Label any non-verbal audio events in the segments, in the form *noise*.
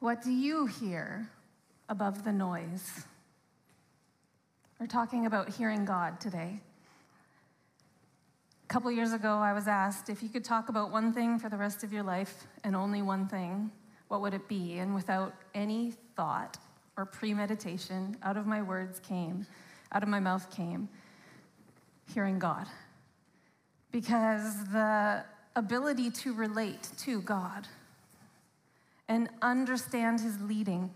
What do you hear above the noise? We're talking about hearing God today. A couple years ago, I was asked if you could talk about one thing for the rest of your life and only one thing, what would it be? And without any thought or premeditation, out of my words came, out of my mouth came, hearing God. Because the ability to relate to God and understand His leading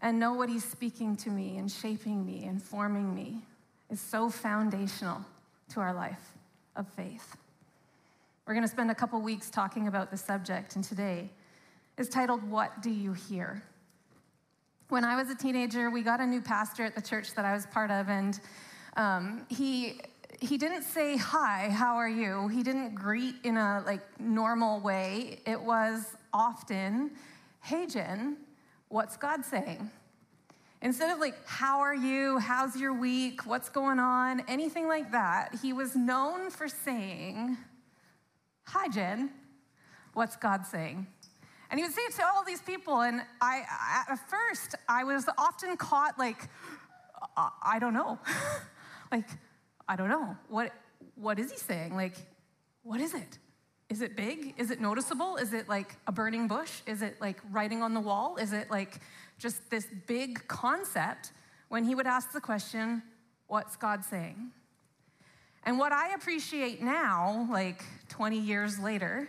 and know what He's speaking to me and shaping me and forming me is so foundational to our life of faith. We're going to spend a couple weeks talking about the subject, and today is titled, What Do You Hear? When I was a teenager, we got a new pastor at the church that I was part of, and um, he he didn't say hi how are you he didn't greet in a like normal way it was often hey jen what's god saying instead of like how are you how's your week what's going on anything like that he was known for saying hi jen what's god saying and he would say it to all these people and i at first i was often caught like i don't know *laughs* like I don't know. What, what is he saying? Like, what is it? Is it big? Is it noticeable? Is it like a burning bush? Is it like writing on the wall? Is it like just this big concept when he would ask the question, What's God saying? And what I appreciate now, like 20 years later,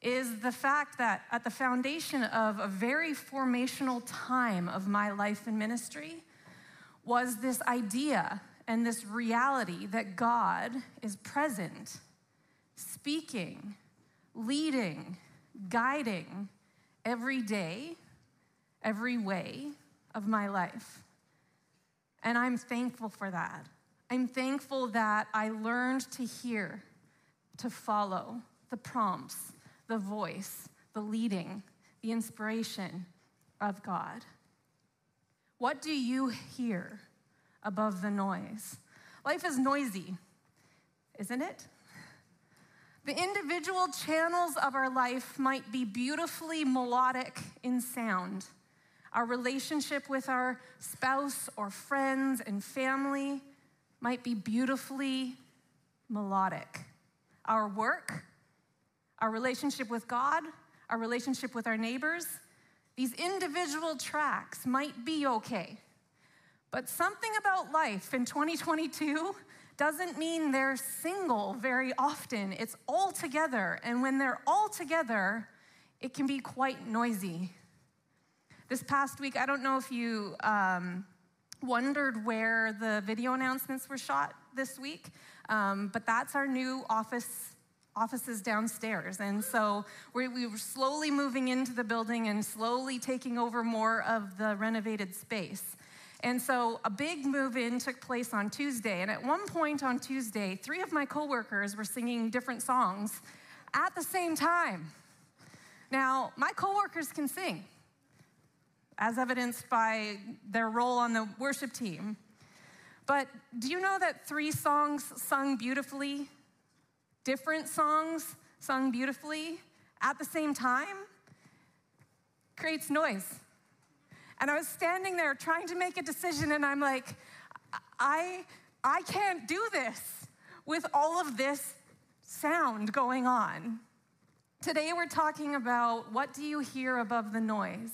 is the fact that at the foundation of a very formational time of my life and ministry was this idea and this reality that God is present, speaking, leading, guiding every day, every way of my life. And I'm thankful for that. I'm thankful that I learned to hear, to follow the prompts, the voice, the leading, the inspiration of God. What do you hear? above the noise. Life is noisy, isn't it? The individual channels of our life might be beautifully melodic in sound. Our relationship with our spouse or friends and family might be beautifully melodic. Our work, our relationship with God, our relationship with our neighbors, these individual tracks might be okay. But something about life in 2022 doesn't mean they're single very often. It's all together. And when they're all together, it can be quite noisy. This past week, I don't know if you um, wondered where the video announcements were shot this week, um, but that's our new office offices downstairs. And so we, we were slowly moving into the building and slowly taking over more of the renovated space. And so a big move in took place on Tuesday. And at one point on Tuesday, three of my coworkers were singing different songs at the same time. Now, my coworkers can sing, as evidenced by their role on the worship team. But do you know that three songs sung beautifully, different songs sung beautifully at the same time, creates noise? And I was standing there trying to make a decision, and I'm like, I, I can't do this with all of this sound going on. Today, we're talking about what do you hear above the noise?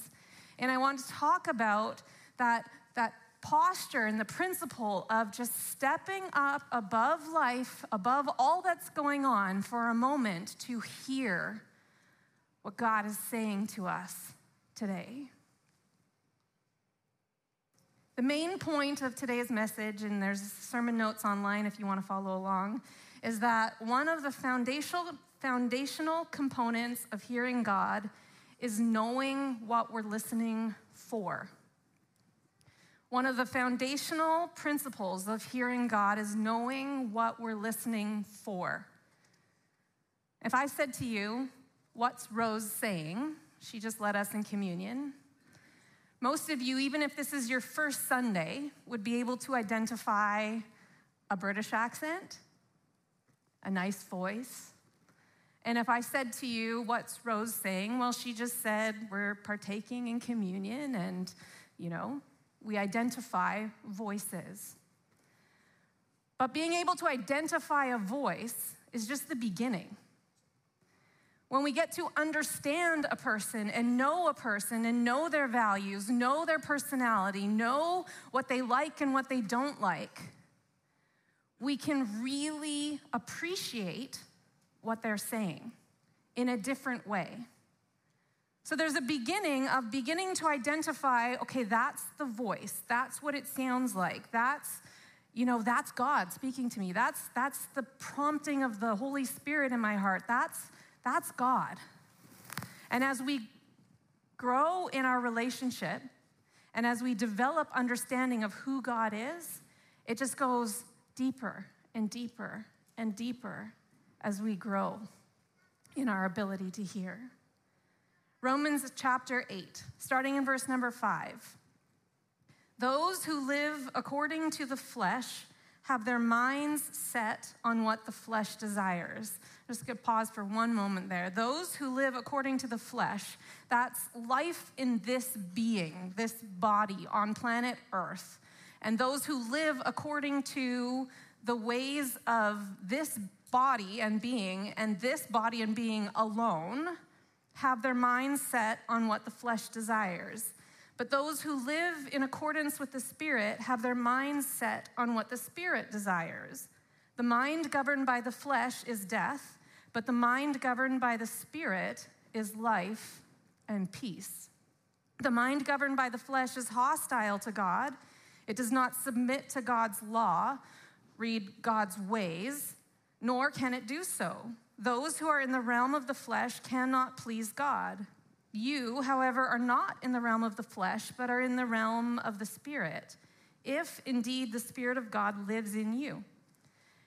And I want to talk about that, that posture and the principle of just stepping up above life, above all that's going on for a moment to hear what God is saying to us today. The main point of today's message, and there's sermon notes online if you want to follow along, is that one of the foundational, foundational components of hearing God is knowing what we're listening for. One of the foundational principles of hearing God is knowing what we're listening for. If I said to you, What's Rose saying? She just led us in communion. Most of you, even if this is your first Sunday, would be able to identify a British accent, a nice voice, And if I said to you, What's Rose saying? Well, she just said, We're partaking in communion and, you know, we identify voices. But being able to identify a voice is just the beginning. When we get to understand a person and know a person and know their values, know their personality, know what they like and what they don't like, we can really appreciate what they're saying in a different way. So there's a beginning of beginning to identify okay, that's the voice, that's what it sounds like, that's you know that's god speaking to me that's that's the prompting of the holy spirit in my heart that's that's God. And as we grow in our relationship and as we develop understanding of who God is, it just goes deeper and deeper and deeper as we grow in our ability to hear. Romans chapter 8, starting in verse number 5. Those who live according to the flesh have their minds set on what the flesh desires. Just gonna pause for one moment there. Those who live according to the flesh, that's life in this being, this body on planet Earth. And those who live according to the ways of this body and being, and this body and being alone, have their minds set on what the flesh desires. But those who live in accordance with the Spirit have their minds set on what the Spirit desires. The mind governed by the flesh is death, but the mind governed by the Spirit is life and peace. The mind governed by the flesh is hostile to God. It does not submit to God's law, read God's ways, nor can it do so. Those who are in the realm of the flesh cannot please God. You, however, are not in the realm of the flesh, but are in the realm of the Spirit, if indeed the Spirit of God lives in you.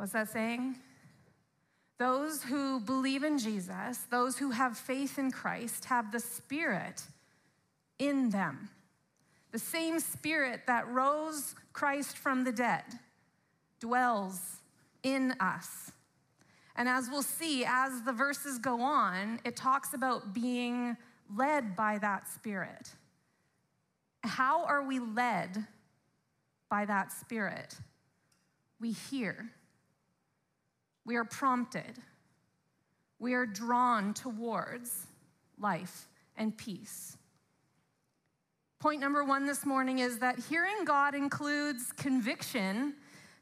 What's that saying? Those who believe in Jesus, those who have faith in Christ, have the Spirit in them. The same Spirit that rose Christ from the dead dwells in us. And as we'll see, as the verses go on, it talks about being led by that Spirit. How are we led by that Spirit? We hear, we are prompted, we are drawn towards life and peace. Point number one this morning is that hearing God includes conviction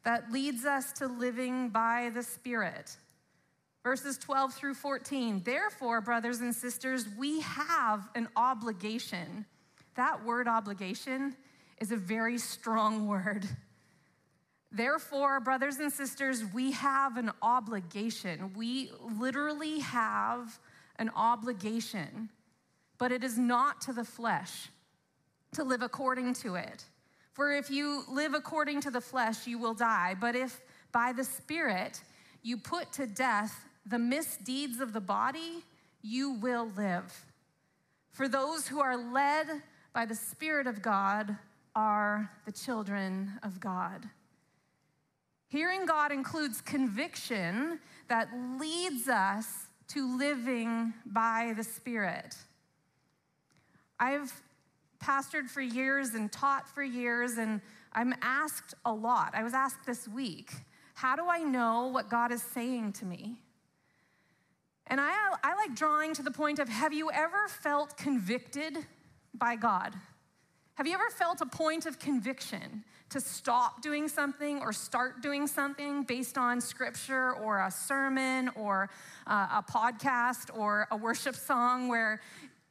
that leads us to living by the Spirit. Verses 12 through 14. Therefore, brothers and sisters, we have an obligation. That word obligation is a very strong *laughs* word. Therefore, brothers and sisters, we have an obligation. We literally have an obligation, but it is not to the flesh to live according to it. For if you live according to the flesh, you will die. But if by the Spirit you put to death the misdeeds of the body, you will live. For those who are led by the Spirit of God are the children of God. Hearing God includes conviction that leads us to living by the Spirit. I've pastored for years and taught for years, and I'm asked a lot. I was asked this week how do I know what God is saying to me? And I, I like drawing to the point of have you ever felt convicted by God? Have you ever felt a point of conviction to stop doing something or start doing something based on scripture or a sermon or uh, a podcast or a worship song where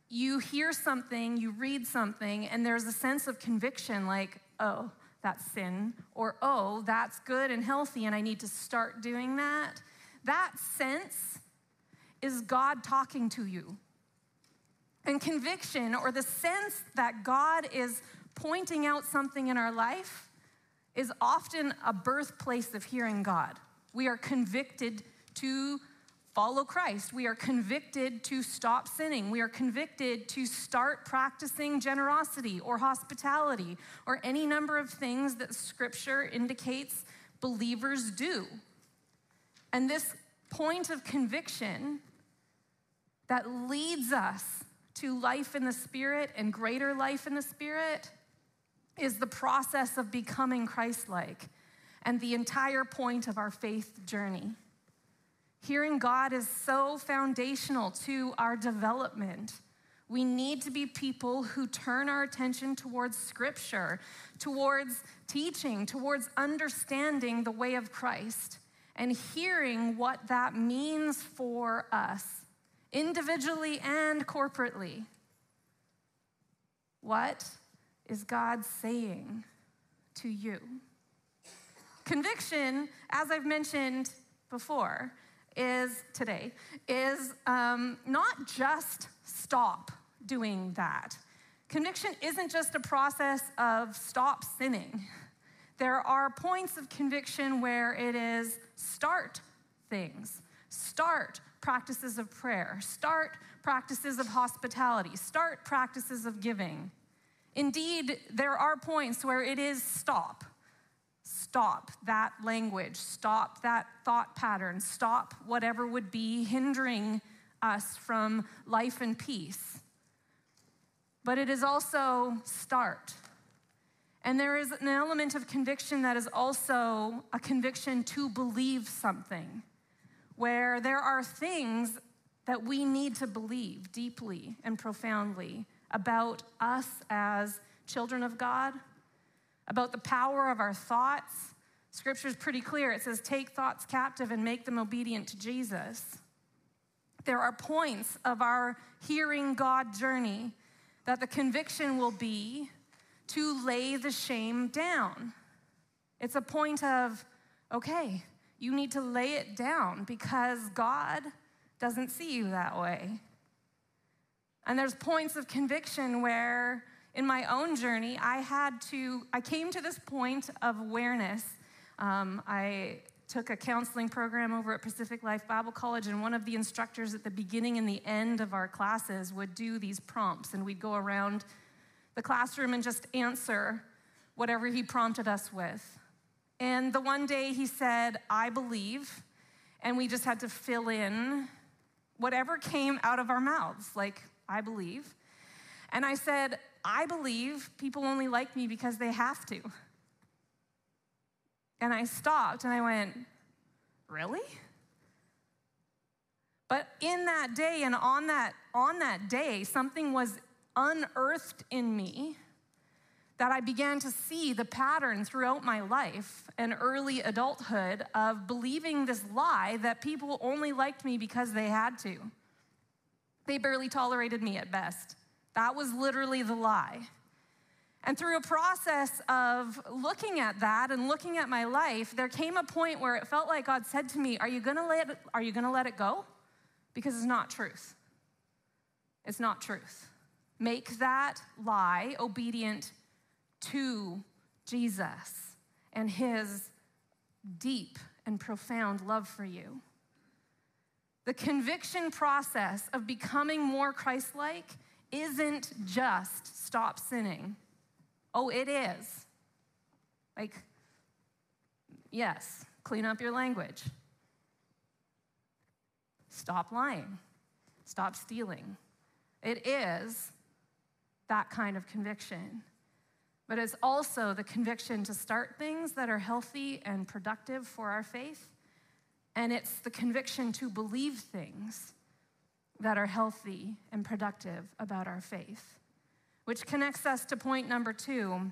you hear something, you read something, and there's a sense of conviction like, oh, that's sin, or oh, that's good and healthy, and I need to start doing that? that sense is God talking to you. And conviction, or the sense that God is pointing out something in our life, is often a birthplace of hearing God. We are convicted to follow Christ. We are convicted to stop sinning. We are convicted to start practicing generosity or hospitality or any number of things that scripture indicates believers do. And this point of conviction that leads us to life in the Spirit and greater life in the Spirit is the process of becoming Christ like and the entire point of our faith journey. Hearing God is so foundational to our development. We need to be people who turn our attention towards Scripture, towards teaching, towards understanding the way of Christ, and hearing what that means for us, individually and corporately. What is God saying to you? Conviction, as I've mentioned before, is today, is um, not just stop doing that. Conviction isn't just a process of stop sinning. There are points of conviction where it is start things, start practices of prayer, start practices of hospitality, start practices of giving. Indeed, there are points where it is stop stop that language, stop that thought pattern, stop whatever would be hindering us from life and peace. But it is also start. And there is an element of conviction that is also a conviction to believe something, where there are things that we need to believe deeply and profoundly about us as children of God, about the power of our thoughts. Scripture is pretty clear. It says, Take thoughts captive and make them obedient to Jesus. There are points of our hearing God journey that the conviction will be to lay the shame down. It's a point of, okay, you need to lay it down because God doesn't see you that way. And there's points of conviction where in my own journey, I had to, I came to this point of awareness. Um, I took a counseling program over at Pacific Life Bible College, and one of the instructors at the beginning and the end of our classes would do these prompts, and we'd go around the classroom and just answer whatever he prompted us with. And the one day he said, I believe, and we just had to fill in whatever came out of our mouths, like, I believe. And I said, I believe people only like me because they have to. And I stopped and I went, Really? But in that day and on that, on that day, something was unearthed in me that I began to see the pattern throughout my life and early adulthood of believing this lie that people only liked me because they had to. They barely tolerated me at best. That was literally the lie. And through a process of looking at that and looking at my life, there came a point where it felt like God said to me, Are you gonna let it, are you gonna let it go? Because it's not truth. It's not truth. Make that lie obedient to Jesus and his deep and profound love for you. The conviction process of becoming more Christ like isn't just stop sinning. Oh, it is. Like, yes, clean up your language. Stop lying. Stop stealing. It is that kind of conviction. But it's also the conviction to start things that are healthy and productive for our faith. And it's the conviction to believe things that are healthy and productive about our faith. Which connects us to point number two.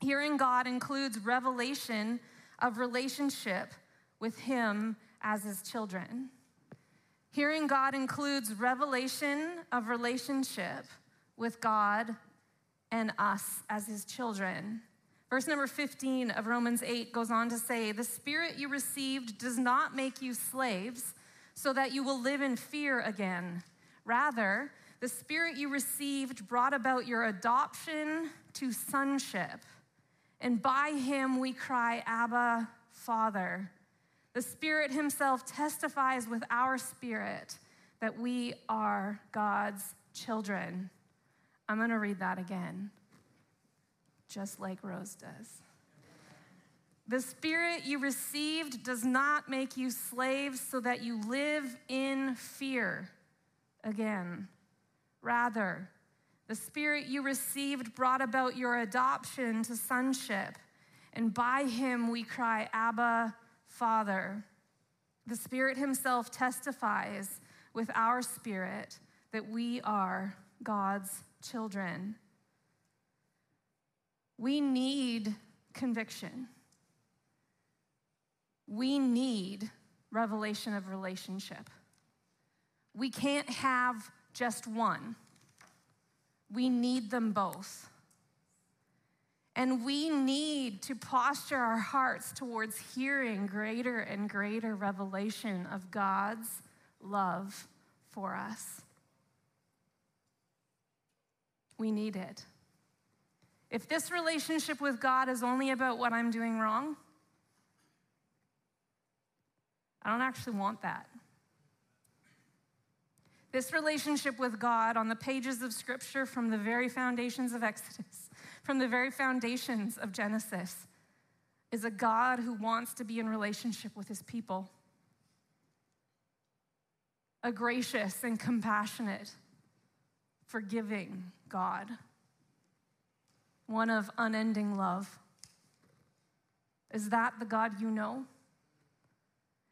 Hearing God includes revelation of relationship with Him as His children. Hearing God includes revelation of relationship with God and us as His children. Verse number 15 of Romans 8 goes on to say, The spirit you received does not make you slaves so that you will live in fear again. Rather, the spirit you received brought about your adoption to sonship. And by him we cry, Abba, Father. The Spirit Himself testifies with our spirit that we are God's children. I'm going to read that again, just like Rose does. The Spirit you received does not make you slaves so that you live in fear again. Rather, the Spirit you received brought about your adoption to sonship, and by Him we cry, Abba, Father. The Spirit Himself testifies with our spirit that we are God's children. We need conviction. We need revelation of relationship. We can't have just one, we need them both. And we need to posture our hearts towards hearing greater and greater revelation of God's love for us. We need it. If this relationship with God is only about what I'm doing wrong, I don't actually want that. This relationship with God on the pages of Scripture from the very foundations of Exodus *laughs* from the very foundations of Genesis is a God who wants to be in relationship with his people. A gracious and compassionate, forgiving God. One of unending love. Is that the God you know?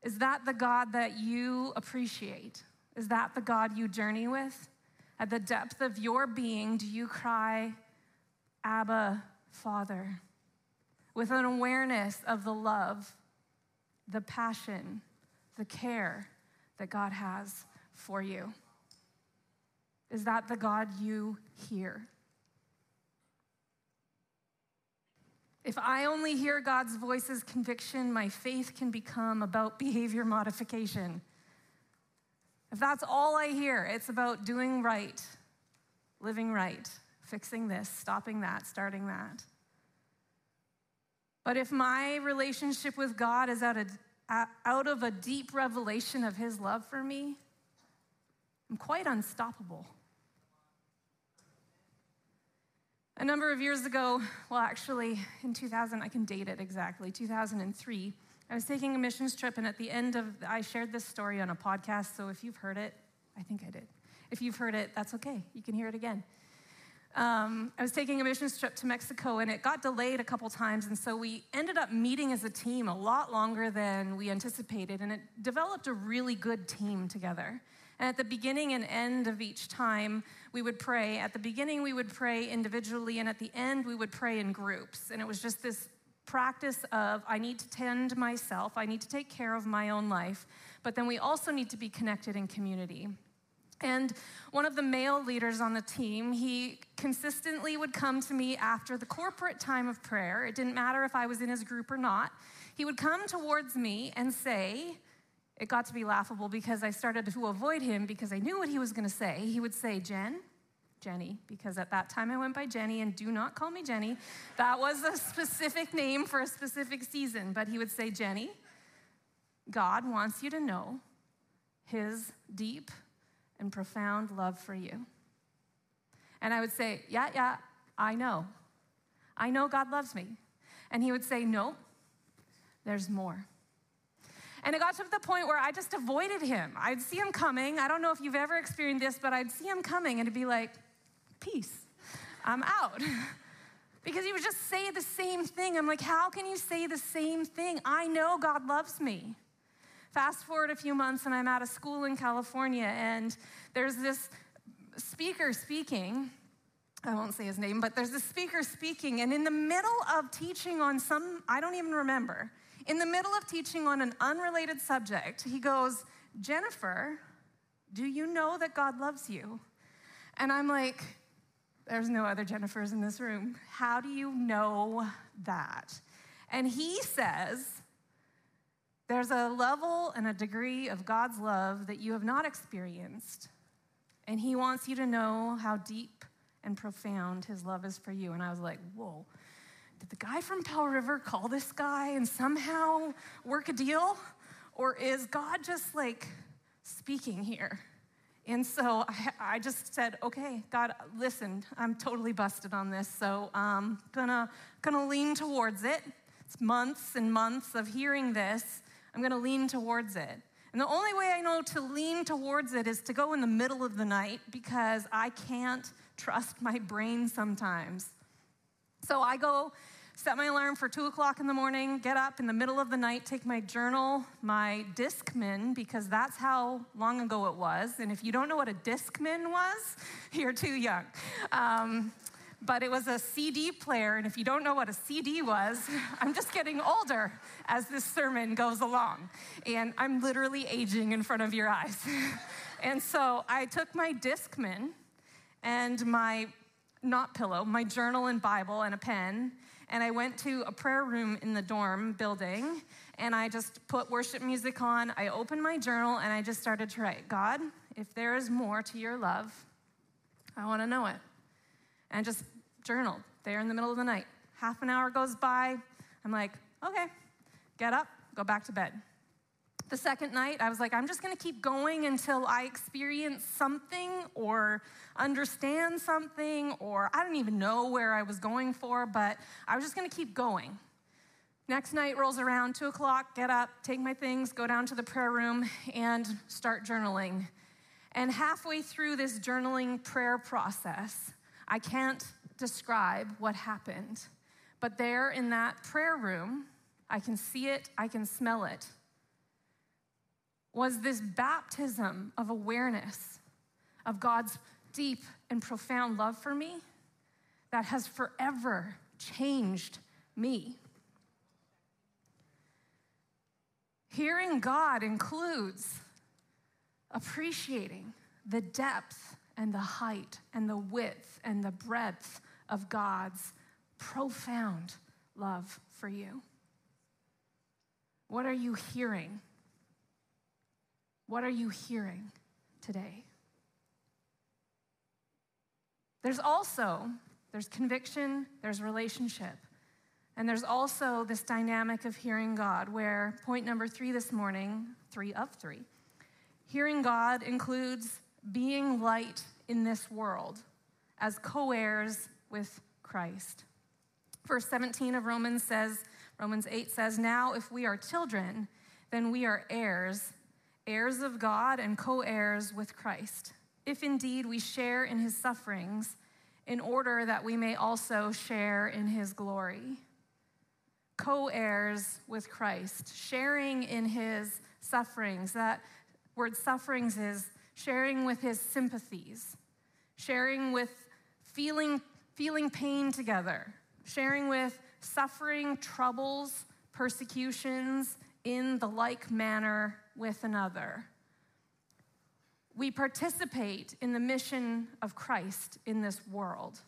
Is that the God that you appreciate? Is that the God you journey with? At the depth of your being, do you cry, Abba, Father, with an awareness of the love, the passion, the care that God has for you. Is that the God you hear? If I only hear God's voice as conviction, my faith can become about behavior modification. If that's all I hear, it's about doing right, living right, fixing this, stopping that, starting that. But if my relationship with God is out of, out of a deep revelation of His love for me, I'm quite unstoppable. A number of years ago, well, actually, in 2000, I can date it exactly, 2003, I was taking a missions trip, and at the end of, I shared this story on a podcast, so if you've heard it, I think I did. If you've heard it, that's okay. You can hear it again um, I was taking a missions trip to Mexico and it got delayed a couple times. And so we ended up meeting as a team a lot longer than we anticipated. And it developed a really good team together. And at the beginning and end of each time, we would pray. At the beginning, we would pray individually. And at the end, we would pray in groups. And it was just this practice of I need to tend myself, I need to take care of my own life, but then we also need to be connected in community. And one of the male leaders on the team, he consistently would come to me after the corporate time of prayer. It didn't matter if I was in his group or not. He would come towards me and say, it got to be laughable because I started to avoid him because I knew what he was going to say. He would say, Jen, Jenny, because at that time I went by Jenny, and do not call me Jenny. That was a specific name for a specific season, but he would say, Jenny, God wants you to know his deep and profound love for you. And I would say, Yeah, yeah, I know. I know God loves me. And he would say, No, there's more. And it got to the point where I just avoided him. I'd see him coming. I don't know if you've ever experienced this, but I'd see him coming and it'd be like, Peace, I'm out. *laughs* because he would just say the same thing. I'm like, How can you say the same thing? I know God loves me. Fast forward a few months, and I'm at a school in California, and there's this speaker speaking. I won't say his name, but there's a speaker speaking, and in the middle of teaching on some, I don't even remember, in the middle of teaching on an unrelated subject, he goes, Jennifer, do you know that God loves you? And I'm like, There's no other Jennifers in this room. How do you know that? And he says, there's a level and a degree of God's love that you have not experienced. And he wants you to know how deep and profound his love is for you. And I was like, whoa, did the guy from Powell River call this guy and somehow work a deal? Or is God just like speaking here? And so I, I, just said, okay, God, listen, I'm totally busted on this, so I'm gonna, gonna lean towards it. It's months and months of hearing this. I'm gonna lean towards it. And the only way I know to lean towards it is to go in the middle of the night because I can't trust my brain sometimes. So I go set my alarm for two o'clock in the morning, get up in the middle of the night, take my journal, my Discman, because that's how long ago it was. And if you don't know what a Discman was, *laughs* you're too young. Um, but it was a CD player, and if you don't know what a CD was, *laughs* I'm just getting older as this sermon goes along. And I'm literally aging in front of your eyes. *laughs* and so I took my Discman and my not pillow, my journal and Bible and a pen, and I went to a prayer room in the dorm building and I just put worship music on. I opened my journal and I just started to write God, if there is more to your love, I want to know it. And just journaled there in the middle of the night. Half an hour goes by. I'm like, okay, get up, go back to bed. The second night, I was like, I'm just going to keep going until I experience something or understand something, or I don't even know where I was going for, but I was just going to keep going. Next night rolls around, two o'clock, get up, take my things, go down to the prayer room, and start journaling. And halfway through this journaling prayer process, I can't describe what happened, but there in that prayer room, I can see it, I can smell it was this baptism of awareness of God's deep and profound love for me that has forever changed me. Hearing God includes appreciating the depth and the height and the width and the breadth of God's profound love for you. What are you hearing? What are you hearing today? There's also there's conviction, there's relationship. And there's also this dynamic of hearing God, where point number three this morning, three of three, hearing God includes being light in this world as co heirs with Christ. Verse 17 of Romans says, Romans 8 says, Now if we are children, then we are heirs heirs of God and co heirs with Christ, if indeed we share in his sufferings, in order that we may also share in his glory. Co heirs with Christ, sharing in his sufferings. That word sufferings is sharing with his sympathies, sharing with feeling, feeling pain together, sharing with suffering, troubles, persecutions in the like manner with another. We participate in the mission of Christ in this world.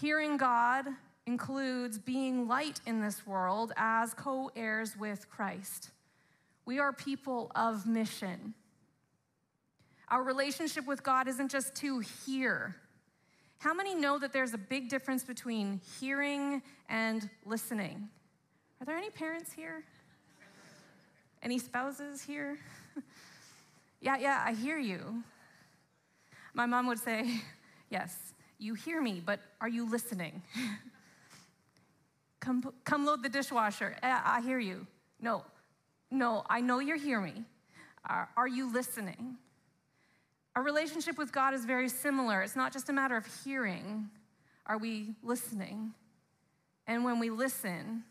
Hearing God includes being light in this world as co heirs with Christ. We are people of mission. Our relationship with God isn't just to hear. How many know that there's a big difference between hearing and listening? Are there any parents here? Any spouses here? *laughs* yeah, yeah, I hear you. My mom would say, *laughs* Yes, you hear me, but are you listening? *laughs* come, come load the dishwasher. Eh, I hear you. No, no, I know you hear me. Are, are you listening? Our relationship with God is very similar. It's not just a matter of hearing. Are we listening? And when we listen,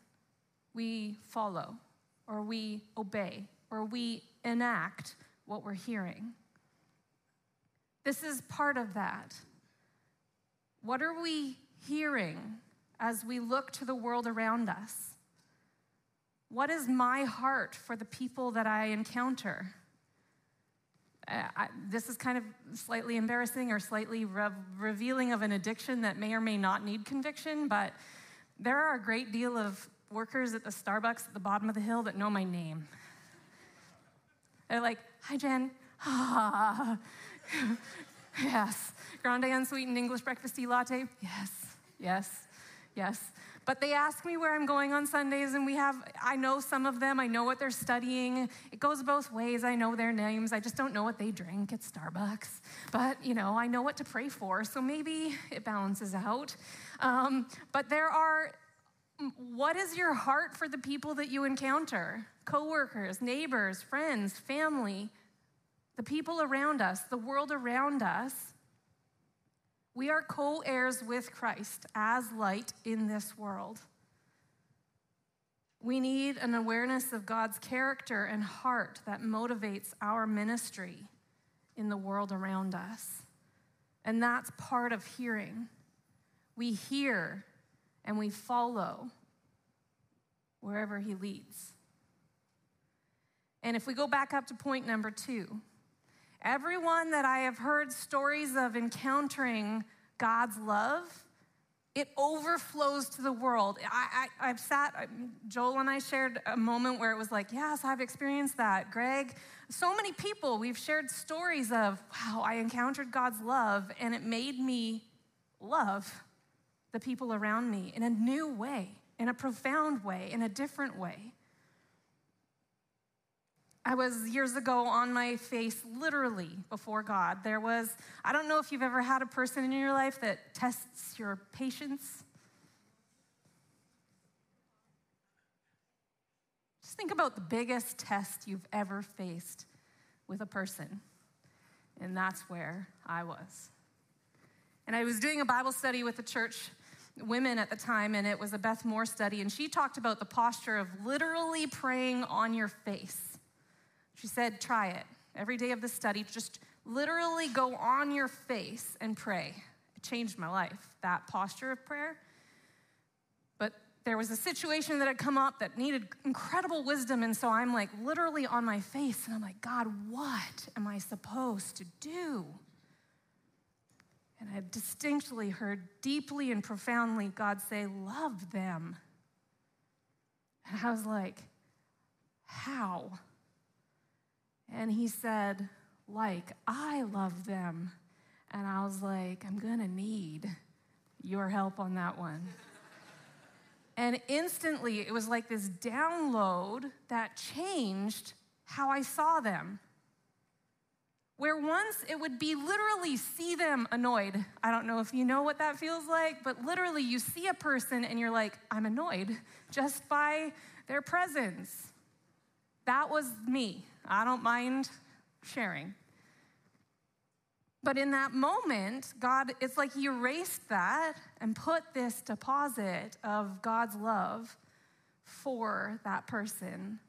we follow or we obey or we enact what we're hearing. This is part of that. What are we hearing as we look to the world around us? What is my heart for the people that I encounter? I, this is kind of slightly embarrassing or slightly re- revealing of an addiction that may or may not need conviction, but there are a great deal of workers at the Starbucks at the bottom of the hill that know my name. They're like, Hi, Jen. Ah, *laughs* yes. Grande unsweetened English breakfast tea latte? Yes, yes, yes. But they ask me where I'm going on Sundays, and we have, I know some of them, I know what they're studying. It goes both ways. I know their names, I just don't know what they drink at Starbucks. But, you know, I know what to pray for, so maybe it balances out. Um, but there are, what is your heart for the people that you encounter? Coworkers, neighbors, friends, family, the people around us, the world around us. We are co heirs with Christ as light in this world. We need an awareness of God's character and heart that motivates our ministry in the world around us. And that's part of hearing. We hear and we follow wherever He leads. And if we go back up to point number two, Everyone that I have heard stories of encountering God's love, it overflows to the world. I, have sat, um, Joel and I shared a moment where it was like, yes, I've experienced that. Greg, so many people, we've shared stories of, wow, I encountered God's love and it made me love the people around me in a new way, in a profound way, in a different way. I was years ago on my face, literally, before God. There was, I don't know if you've ever had a person in your life that tests your patience. Just think about the biggest test you've ever faced with a person. And that's where I was. And I was doing a Bible study with the church women at the time, and it was a Beth Moore study, and she talked about the posture of literally praying on your face. She said, try it. Every day of the study, just literally go on your face and pray. It changed my life, that posture of prayer. But there was a situation that had come up that needed incredible wisdom. And so I'm like literally on my face, and I'm like, God, what am I supposed to do? And I distinctly heard deeply and profoundly God say, Love them. And I was like, How? And he said, like, I love them. And I was like, I'm gonna need your help on that one. and instantly, it was like this download that changed how I saw them. Where once it would be literally see them annoyed. I don't know if you know what that feels like, but literally you see a person and you're like, I'm annoyed just by their presence. That was me. I don't mind sharing. But in that moment, God, it's like He erased that and put this deposit of God's love for that person.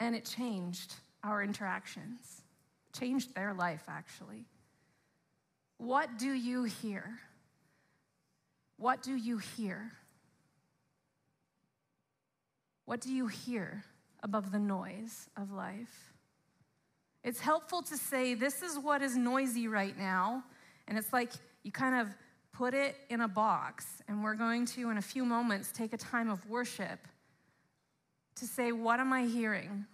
And it changed our interactions, changed their life, actually. What do you hear? What do you hear? What do you hear? above the noise of life. It's helpful to say, This is what is noisy right now. And it's like you kind of put it in a box. And we're going to, in a few moments, take a time of worship to say, What am I hearing?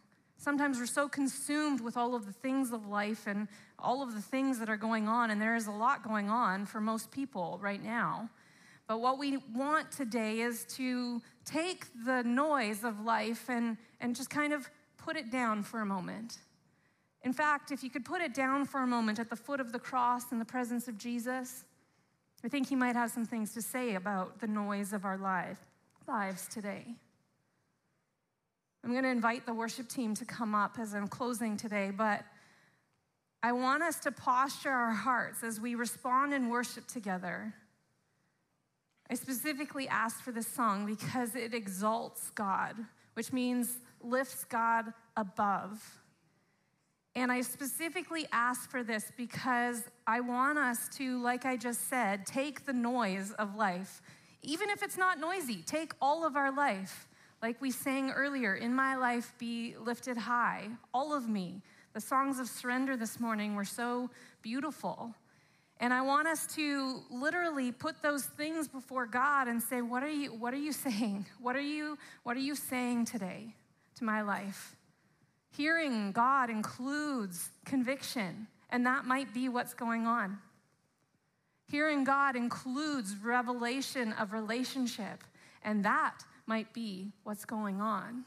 Sometimes we're so consumed with all of the things of life and all of the things that are going on, and there is a lot going on for most people right now. But what we want today is to take the noise of life and, and just kind of put it down for a moment. In fact, if you could put it down for a moment at the foot of the cross in the presence of Jesus, I think he might have some things to say about the noise of our life, lives today. I'm going to invite the worship team to come up as I'm closing today, but I want us to posture our hearts as we respond in worship together I specifically asked for this song because it exalts God, which means lifts God above. And I specifically asked for this because I want us to, like I just said, take the noise of life. Even if it's not noisy, take all of our life. Like we sang earlier, in my life be lifted high, all of me. The songs of surrender this morning were so beautiful. And I want us to literally put those things before God and say, what are you, what are you saying? What are you, what are you saying today to my life? Hearing God includes conviction, and that might be what's going on. Hearing God includes revelation of relationship, and that might be what's going on.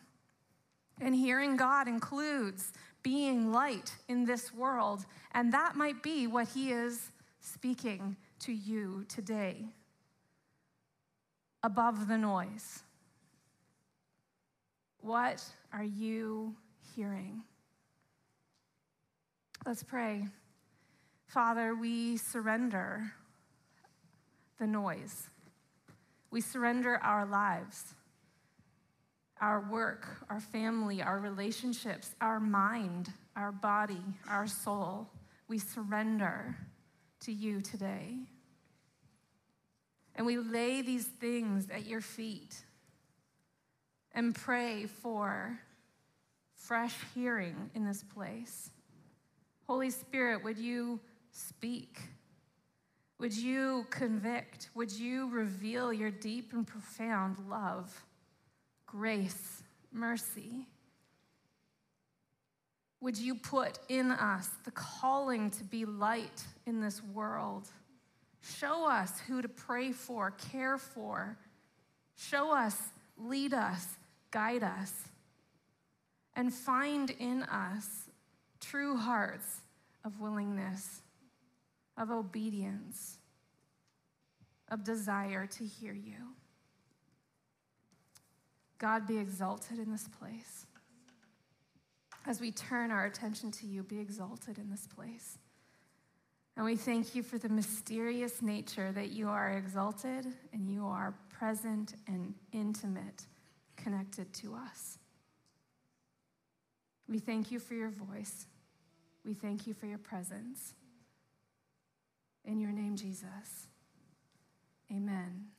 And hearing God includes being light in this world, and that might be what He is speaking to you today above the noise? What are you hearing? Let's pray. Father, we surrender the noise. We surrender our lives, our work, our family, our relationships, our mind, our body, our soul. We surrender to you today. And we lay these things at your feet and pray for fresh hearing in this place. Holy Spirit, would you speak? Would you convict? Would you reveal your deep and profound love, grace, mercy? Would you put in us the calling to be light in this world? Show us who to pray for, care for. Show us, lead us, guide us. And find in us true hearts of willingness, of obedience, of desire to hear you. God be exalted in this place as we turn our attention to you, be exalted in this place. And we thank you for the mysterious nature that you are exalted and you are present and intimate, connected to us. We thank you for your voice. We thank you for your presence. In your name, Jesus. Amen.